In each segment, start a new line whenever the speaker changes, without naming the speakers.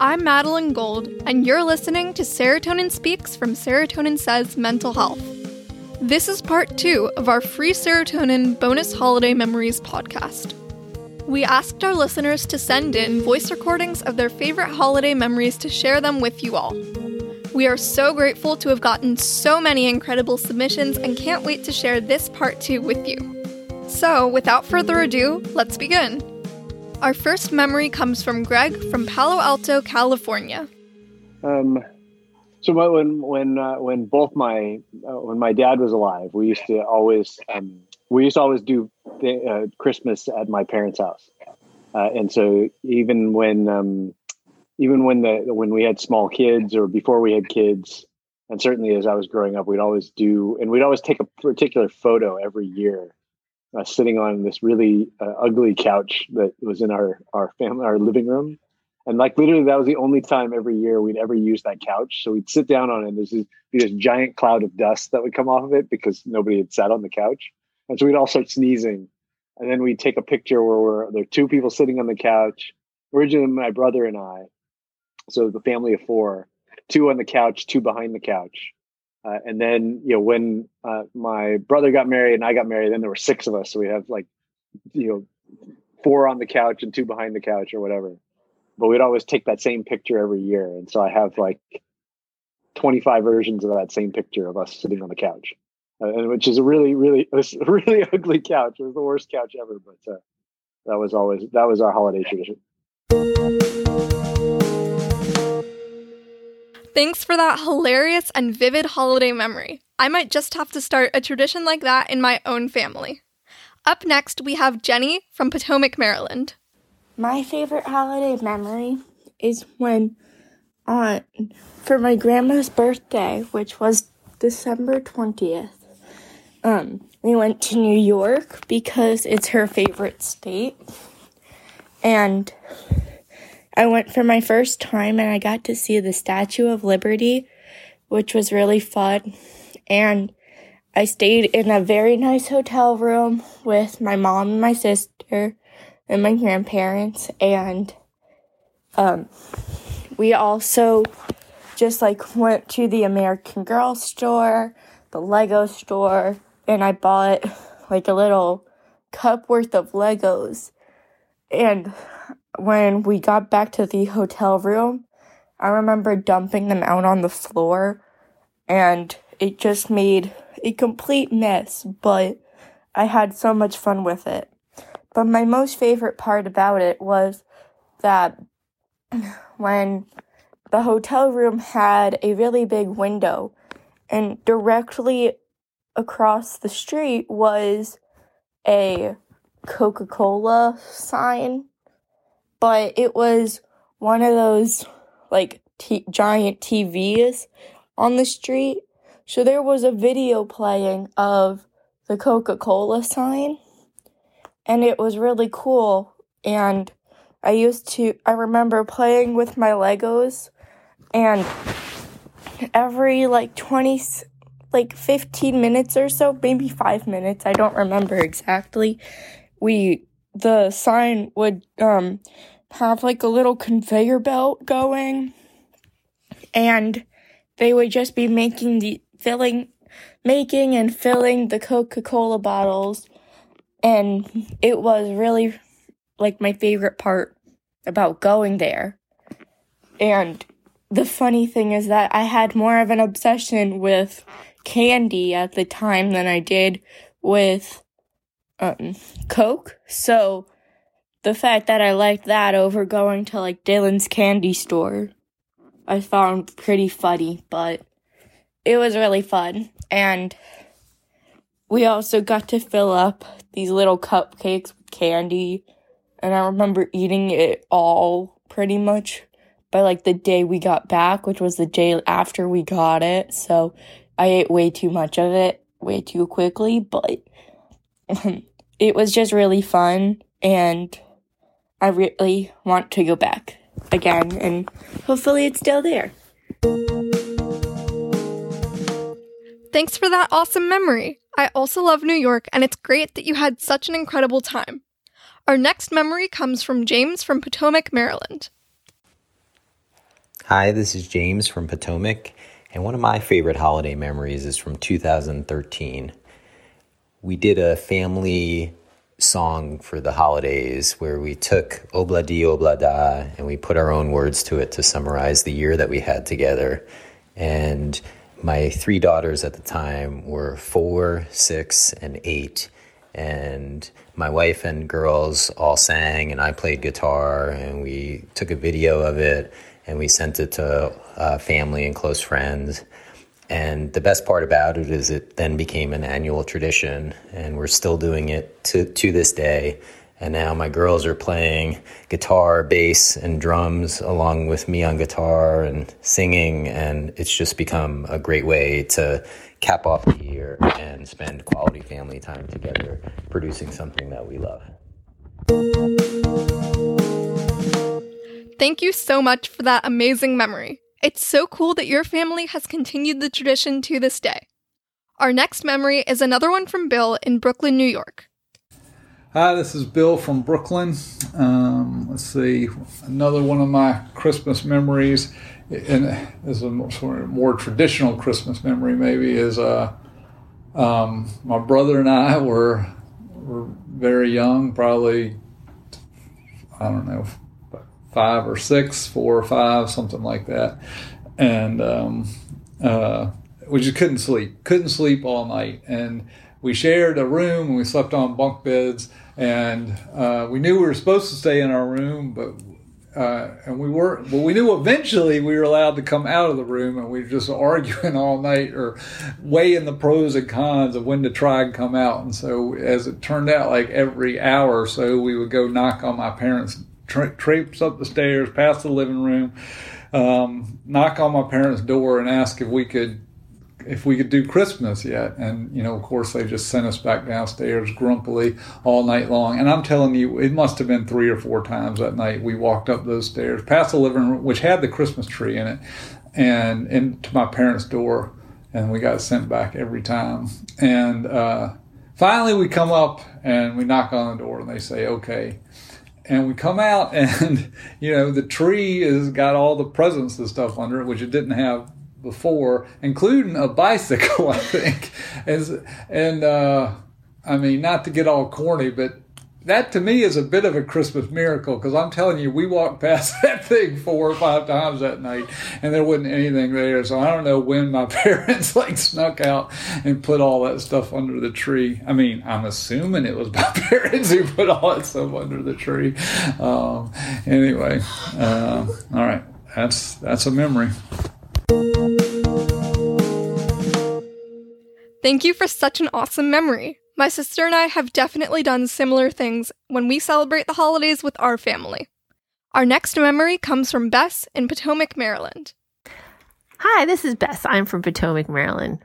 I'm Madeline Gold, and you're listening to Serotonin Speaks from Serotonin Says Mental Health. This is part two of our free serotonin bonus holiday memories podcast. We asked our listeners to send in voice recordings of their favorite holiday memories to share them with you all. We are so grateful to have gotten so many incredible submissions and can't wait to share this part two with you. So, without further ado, let's begin. Our first memory comes from Greg from Palo Alto, California.
Um, so when when uh, when both my uh, when my dad was alive, we used to always um, we used to always do uh, Christmas at my parents' house, uh, and so even when um, even when the when we had small kids or before we had kids, and certainly as I was growing up, we'd always do and we'd always take a particular photo every year uh, sitting on this really uh, ugly couch that was in our our family our living room. And like literally that was the only time every year we'd ever use that couch. So we'd sit down on it and there's this, this giant cloud of dust that would come off of it because nobody had sat on the couch. And so we'd all start sneezing. And then we'd take a picture where we're, there are two people sitting on the couch originally my brother and i so the family of four two on the couch two behind the couch uh, and then, you know, when uh, my brother got married and I got married, then there were six of us. So we have like, you know, four on the couch and two behind the couch or whatever. But we'd always take that same picture every year. And so I have like 25 versions of that same picture of us sitting on the couch, uh, which is a really, really, a really ugly couch. It was the worst couch ever, but uh, that was always, that was our holiday tradition.
Thanks for that hilarious and vivid holiday memory. I might just have to start a tradition like that in my own family. Up next, we have Jenny from Potomac, Maryland.
My favorite holiday memory is when, uh, for my grandma's birthday, which was December 20th, um, we went to New York because it's her favorite state. And I went for my first time and I got to see the Statue of Liberty, which was really fun. And I stayed in a very nice hotel room with my mom and my sister and my grandparents. And um, we also just like went to the American Girl store, the Lego store, and I bought like a little cup worth of Legos. And when we got back to the hotel room, I remember dumping them out on the floor and it just made a complete mess, but I had so much fun with it. But my most favorite part about it was that when the hotel room had a really big window and directly across the street was a Coca-Cola sign but it was one of those like t- giant TVs on the street. So there was a video playing of the Coca Cola sign, and it was really cool. And I used to, I remember playing with my Legos, and every like 20, like 15 minutes or so, maybe five minutes, I don't remember exactly, we the sign would um have like a little conveyor belt going and they would just be making the filling making and filling the Coca-Cola bottles and it was really like my favorite part about going there. And the funny thing is that I had more of an obsession with candy at the time than I did with um, Coke. So the fact that I liked that over going to like Dylan's candy store, I found pretty funny, but it was really fun. And we also got to fill up these little cupcakes with candy. And I remember eating it all pretty much by like the day we got back, which was the day after we got it. So I ate way too much of it way too quickly, but it was just really fun and I really want to go back again and hopefully it's still there.
Thanks for that awesome memory. I also love New York and it's great that you had such an incredible time. Our next memory comes from James from Potomac, Maryland.
Hi, this is James from Potomac, and one of my favorite holiday memories is from 2013. We did a family song for the holidays where we took Obla Di Obla Da and we put our own words to it to summarize the year that we had together. And my three daughters at the time were four, six, and eight. And my wife and girls all sang, and I played guitar, and we took a video of it and we sent it to uh, family and close friends. And the best part about it is it then became an annual tradition, and we're still doing it to, to this day. And now my girls are playing guitar, bass, and drums along with me on guitar and singing. And it's just become a great way to cap off the year and spend quality family time together producing something that we love.
Thank you so much for that amazing memory. It's so cool that your family has continued the tradition to this day. Our next memory is another one from Bill in Brooklyn, New York.
Hi, this is Bill from Brooklyn. Um, let's see, another one of my Christmas memories, and this is a more, more traditional Christmas memory. Maybe is uh, um, my brother and I were were very young, probably I don't know five or six, four or five, something like that. And um, uh, we just couldn't sleep, couldn't sleep all night. And we shared a room and we slept on bunk beds. And uh, we knew we were supposed to stay in our room, but uh, and we were well we knew eventually we were allowed to come out of the room and we were just arguing all night or weighing the pros and cons of when to try and come out and so as it turned out like every hour or so we would go knock on my parents tra- traipse up the stairs, past the living room, um, knock on my parents' door, and ask if we could if we could do Christmas yet. And, you know, of course, they just sent us back downstairs grumpily all night long. And I'm telling you, it must have been three or four times that night we walked up those stairs, past the living room, which had the Christmas tree in it, and into my parents' door. And we got sent back every time. And uh, finally, we come up and we knock on the door, and they say, okay and we come out and you know the tree has got all the presents and stuff under it which it didn't have before including a bicycle i think. And, and uh, i mean not to get all corny but that to me is a bit of a Christmas miracle because I'm telling you, we walked past that thing four or five times that night and there wasn't anything there. So I don't know when my parents like snuck out and put all that stuff under the tree. I mean, I'm assuming it was my parents who put all that stuff under the tree. Um, anyway, uh, all right, that's that's a memory.
Thank you for such an awesome memory. My sister and I have definitely done similar things when we celebrate the holidays with our family. Our next memory comes from Bess in Potomac, Maryland.
Hi, this is Bess. I'm from Potomac, Maryland.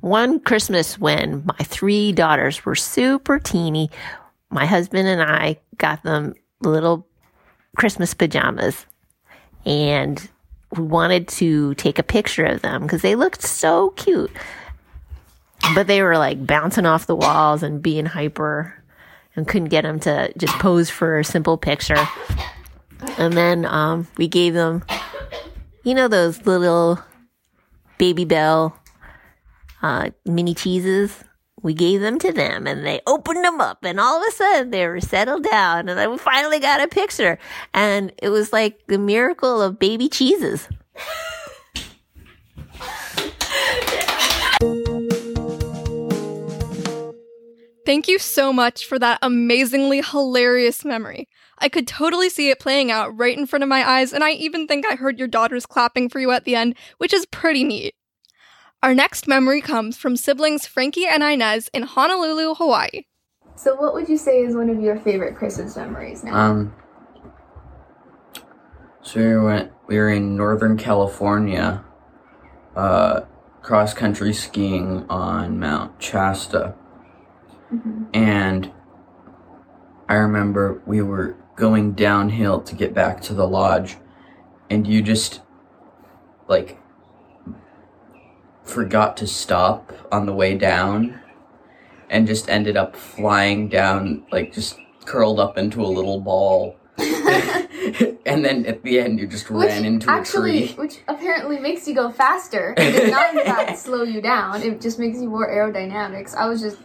One Christmas when my three daughters were super teeny, my husband and I got them little Christmas pajamas. And we wanted to take a picture of them because they looked so cute but they were like bouncing off the walls and being hyper and couldn't get them to just pose for a simple picture. And then um, we gave them, you know, those little Babybel uh, mini cheeses. We gave them to them and they opened them up and all of a sudden they were settled down and then we finally got a picture and it was like the miracle of baby cheeses.
Thank you so much for that amazingly hilarious memory. I could totally see it playing out right in front of my eyes, and I even think I heard your daughters clapping for you at the end, which is pretty neat. Our next memory comes from siblings Frankie and Inez in Honolulu, Hawaii.
So, what would you say is one of your favorite Christmas memories now?
Um, so we went. We were in Northern California, uh, cross country skiing on Mount Shasta, Mm-hmm. And I remember we were going downhill to get back to the lodge, and you just like forgot to stop on the way down and just ended up flying down, like just curled up into a little ball. and then at the end you just
Which
ran into
actually,
a tree.
which apparently makes you go faster. It does not in fact slow you down. It just makes you more aerodynamics. I was just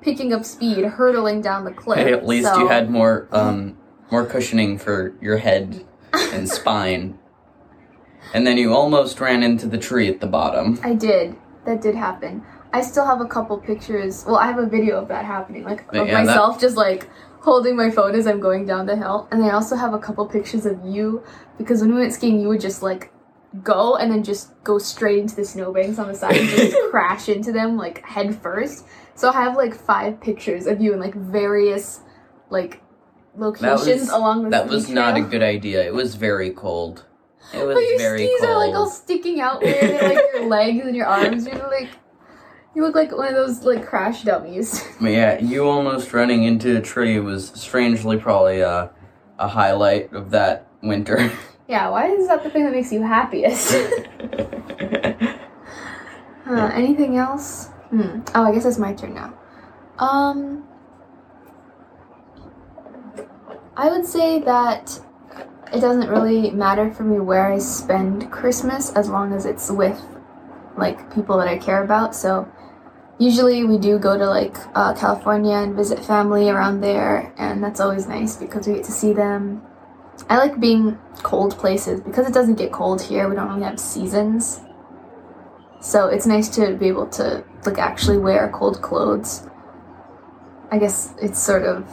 picking up speed, hurtling down the cliff.
Hey, at least
so-
you had more um more cushioning for your head and spine. And then you almost ran into the tree at the bottom.
I did. That did happen. I still have a couple pictures. Well, I have a video of that happening, like of
Yeah, that-
myself just like holding my phone as I'm going down the hill. And I also have a couple pictures of you because when we went skiing, you would just like go and then just go straight into the snowbanks on the side and just crash into them like head first. So I have like five pictures of you in like various like
That
locations
was
along the
that was not a good idea. It was very cold. It was
But your
very
skis
cold.
are like all sticking out weird, like your legs and your arms. You're like, you look like one of those like crash dummies.
But yeah, you almost running into a tree was strangely probably a, a highlight of that winter.
Yeah, why is that the thing that makes you happiest? uh, anything else? Hmm. Oh, I guess it's my turn now. Um, I would say that it doesn't really matter for me where I spend Christmas as long as it's with like people that I care about. So usually we do go to like uh, California and visit family around there, and that's always nice because we get to see them. I like being cold places because it doesn't get cold here. We don't really have seasons. So it's nice to be able to like actually wear cold clothes. I guess it's sort of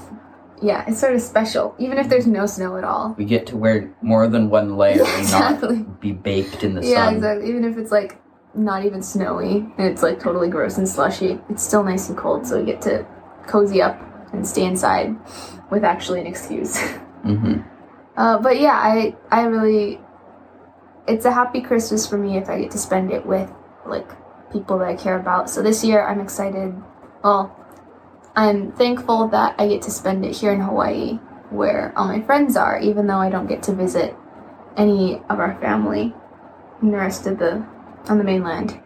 yeah, it's sort of special, even if there's no snow at all.
we get to wear more than one layer and
exactly.
not be baked in the
Yeah,
sun.
exactly. Even if it's like not even snowy and it's like totally gross and slushy, it's still nice and cold, so we get to cozy up and stay inside with actually an excuse.
hmm
Uh, but yeah, I I really, it's a happy Christmas for me if I get to spend it with like people that I care about. So this year I'm excited. Well, I'm thankful that I get to spend it here in Hawaii, where all my friends are, even though I don't get to visit any of our family in the rest of the on the mainland.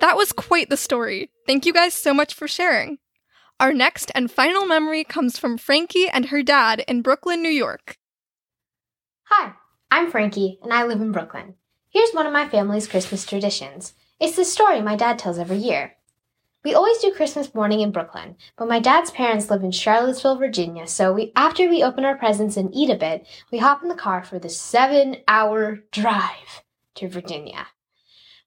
That was quite the story. Thank you guys so much for sharing. Our next and final memory comes from Frankie and her dad in Brooklyn, New York.
Hi, I'm Frankie, and I live in Brooklyn. Here's one of my family's Christmas traditions. It's the story my dad tells every year. We always do Christmas morning in Brooklyn, but my dad's parents live in Charlottesville, Virginia, so we after we open our presents and eat a bit, we hop in the car for the seven hour drive to Virginia.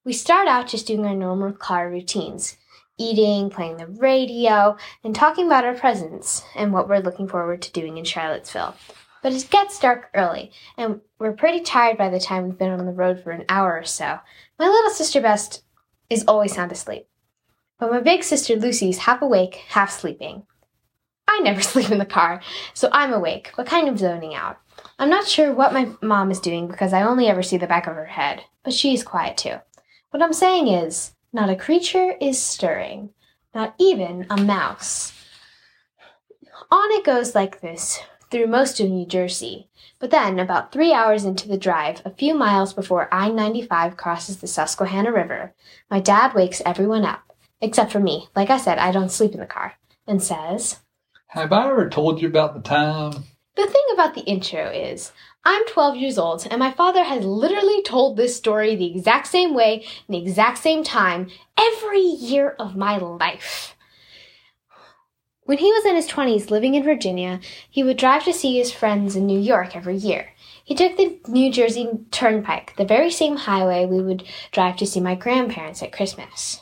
We start out just doing our normal car routines eating, playing the radio, and talking about our presents and what we're looking forward to doing in Charlottesville. But it gets dark early, and we're pretty tired by the time we've been on the road for an hour or so. My little sister Best is always sound asleep, but my big sister Lucy's half awake, half sleeping. I never sleep in the car, so I'm awake, but kind of zoning out. I'm not sure what my mom is doing because I only ever see the back of her head, but she's quiet too. What I'm saying is, not a creature is stirring, not even a mouse. On it goes like this through most of New Jersey. But then, about three hours into the drive, a few miles before I 95 crosses the Susquehanna River, my dad wakes everyone up, except for me. Like I said, I don't sleep in the car, and says,
Have I ever told you about the time?
The thing about the intro is, I'm 12 years old, and my father has literally told this story the exact same way, in the exact same time, every year of my life. When he was in his 20s living in Virginia, he would drive to see his friends in New York every year. He took the New Jersey Turnpike, the very same highway we would drive to see my grandparents at Christmas.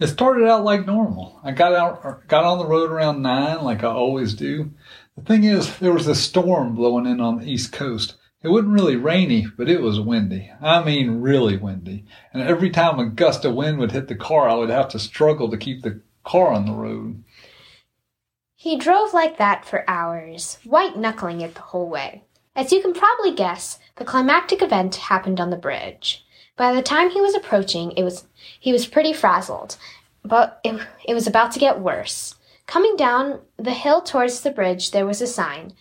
It started out like normal. I got out, got on the road around nine, like I always do. The thing is, there was a storm blowing in on the East Coast. It wasn't really rainy, but it was windy. I mean, really windy. And every time a gust of wind would hit the car, I would have to struggle to keep the car on the road.
He drove like that for hours, white knuckling it the whole way. As you can probably guess, the climactic event happened on the bridge. By the time he was approaching, it was he was pretty frazzled, but it, it was about to get worse. Coming down the hill towards the bridge, there was a sign.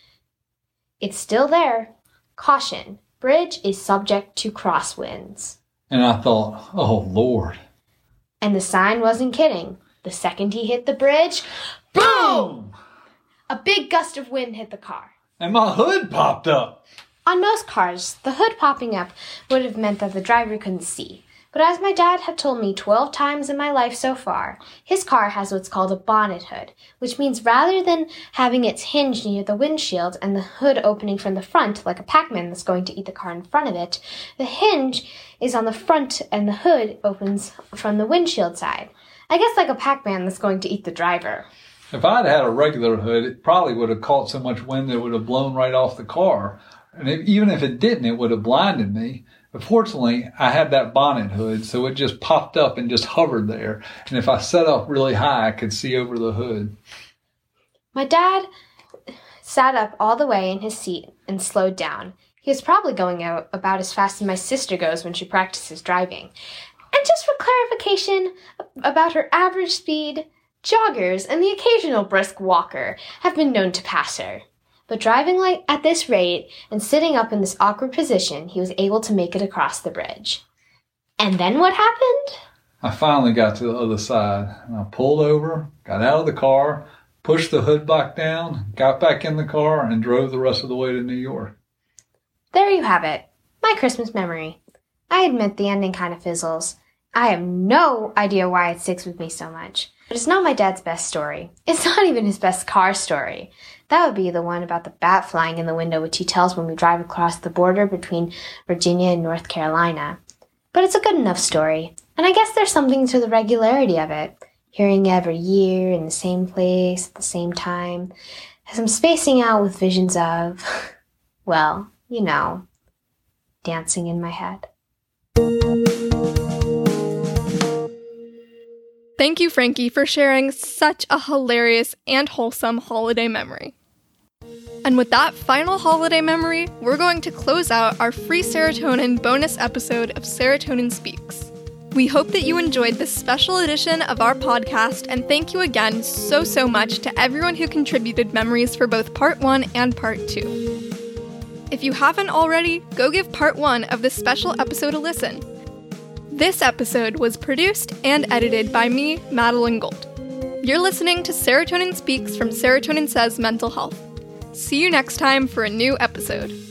It's still there. Caution: bridge is subject to crosswinds.
And I thought, oh Lord.
And the sign wasn't kidding. The second he hit the bridge, boom! a big gust of wind hit the car.
And my hood popped up.
On most cars, the hood popping up would have meant that the driver couldn't see. But as my dad had told me 12 times in my life so far, his car has what's called a bonnet hood, which means rather than having its hinge near the windshield and the hood opening from the front like a Pac-Man that's going to eat the car in front of it, the hinge is on the front and the hood opens from the windshield side. I guess like a Pac-Man that's going to eat the driver.
If I'd had a regular hood, it probably would have caught so much wind that it would have blown right off the car. And if, even if it didn't, it would have blinded me. But fortunately, I had that bonnet hood, so it just popped up and just hovered there. And if I set up really high, I could see over the hood.
My dad sat up all the way in his seat and slowed down. He was probably going out about as fast as my sister goes when she practices driving. And just for clarification about her average speed, joggers and the occasional brisk walker have been known to pass her. But driving like at this rate and sitting up in this awkward position, he was able to make it across the bridge. And then what happened?
I finally got to the other side and I pulled over, got out of the car, pushed the hood back down, got back in the car, and drove the rest of the way to New York.
There you have it. My Christmas memory. I admit the ending kind of fizzles. I have no idea why it sticks with me so much. But it's not my dad's best story. It's not even his best car story. That would be the one about the bat flying in the window, which he tells when we drive across the border between Virginia and North Carolina. But it's a good enough story, and I guess there's something to the regularity of it. Hearing every year in the same place at the same time, as I'm spacing out with visions of, well, you know, dancing in my head.
Thank you, Frankie, for sharing such a hilarious and wholesome holiday memory. And with that final holiday memory, we're going to close out our free serotonin bonus episode of Serotonin Speaks. We hope that you enjoyed this special edition of our podcast, and thank you again so, so much to everyone who contributed memories for both part one and part two. If you haven't already, go give part one of this special episode a listen. This episode was produced and edited by me, Madeline Gold. You're listening to Serotonin Speaks from Serotonin Says Mental Health. See you next time for a new episode.